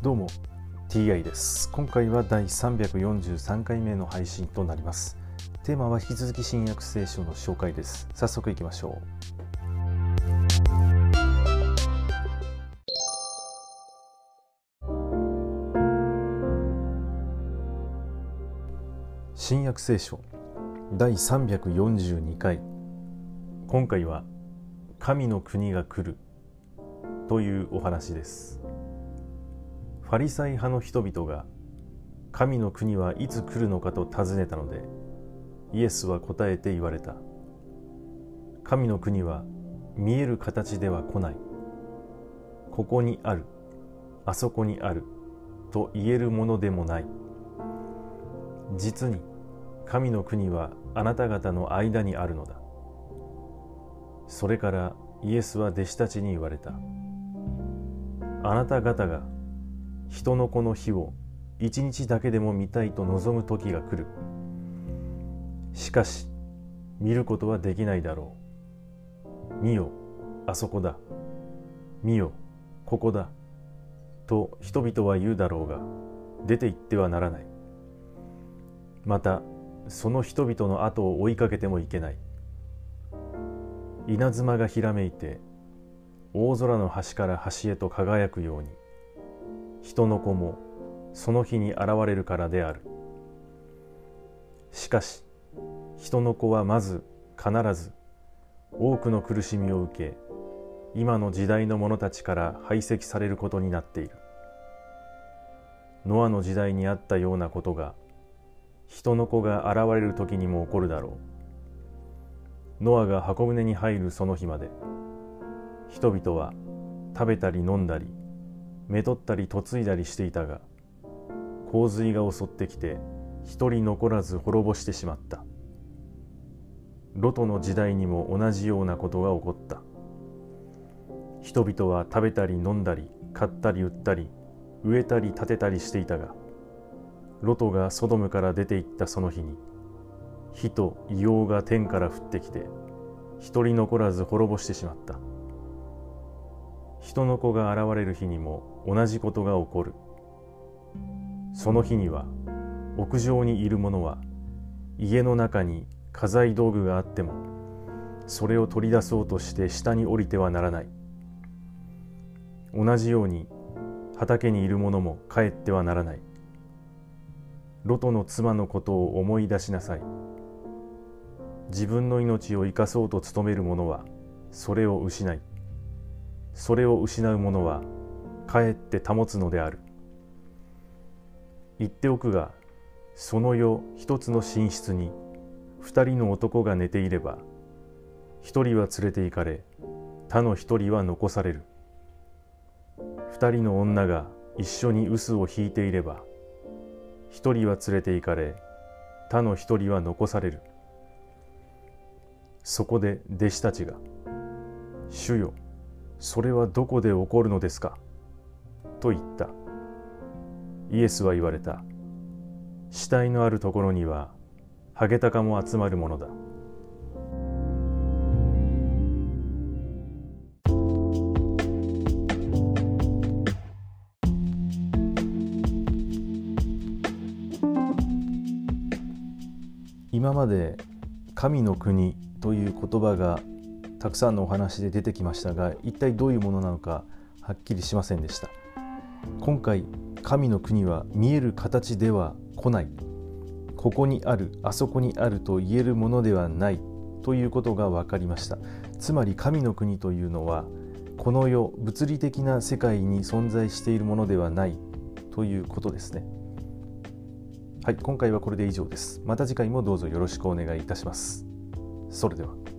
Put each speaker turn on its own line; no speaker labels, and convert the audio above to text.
どうも TI です。今回は第343回目の配信となります。テーマは引き続き新約聖書の紹介です。早速いきましょう。新約聖書第342回。今回は神の国が来るというお話です。ファリサイ派の人々が神の国はいつ来るのかと尋ねたのでイエスは答えて言われた。神の国は見える形では来ない。ここにある。あそこにあると言えるものでもない。実に神の国はあなた方の間にあるのだ。それからイエスは弟子たちに言われた。あなた方が人の子の日を一日だけでも見たいと望む時が来る。しかし見ることはできないだろう。見よあそこだ。見よここだ。と人々は言うだろうが出て行ってはならない。またその人々の後を追いかけてもいけない。稲妻がひらめいて大空の端から端へと輝くように人の子もその日に現れるからである。しかし人の子はまず必ず多くの苦しみを受け今の時代の者たちから排斥されることになっている。ノアの時代にあったようなことが人の子が現れる時にも起こるだろう。ノアが箱舟に入るその日まで人々は食べたり飲んだりめとったり嫁いだりしていたが洪水が襲ってきて一人残らず滅ぼしてしまった。ロトの時代にも同じようなことが起こった。人々は食べたり飲んだり買ったり売ったり植えたり建てたりしていたがロトがソドムから出て行ったその日に火と硫黄が天から降ってきて一人残らず滅ぼしてしまった。人の子が現れる日にも同じことが起こる。その日には屋上にいる者は家の中に家財道具があってもそれを取り出そうとして下に降りてはならない。同じように畑にいる者も帰ってはならない。ロトの妻のことを思い出しなさい。自分の命を生かそうと努める者はそれを失いそれを失う者はかえって保つのである。言っておくがその世一つの寝室に二人の男が寝ていれば一人は連れて行かれ他の一人は残される。二人の女が一緒に臼を引いていれば一人は連れて行かれ他の一人は残される。そこで弟子たちが「主よそれはどこで起こるのですか?」と言った。イエスは言われた。死体のあるところにはハゲタカも集まるものだ。今まで神の国という言葉がたくさんのお話で出てきましたが一体どういうものなのかはっきりしませんでした。今回神の国は見える形では来ない。ここにあるあそこにあると言えるものではないということが分かりました。つまり神の国というのはこの世物理的な世界に存在しているものではないということですね。はい今回はこれで以上です。また次回もどうぞよろしくお願いいたします。それでは。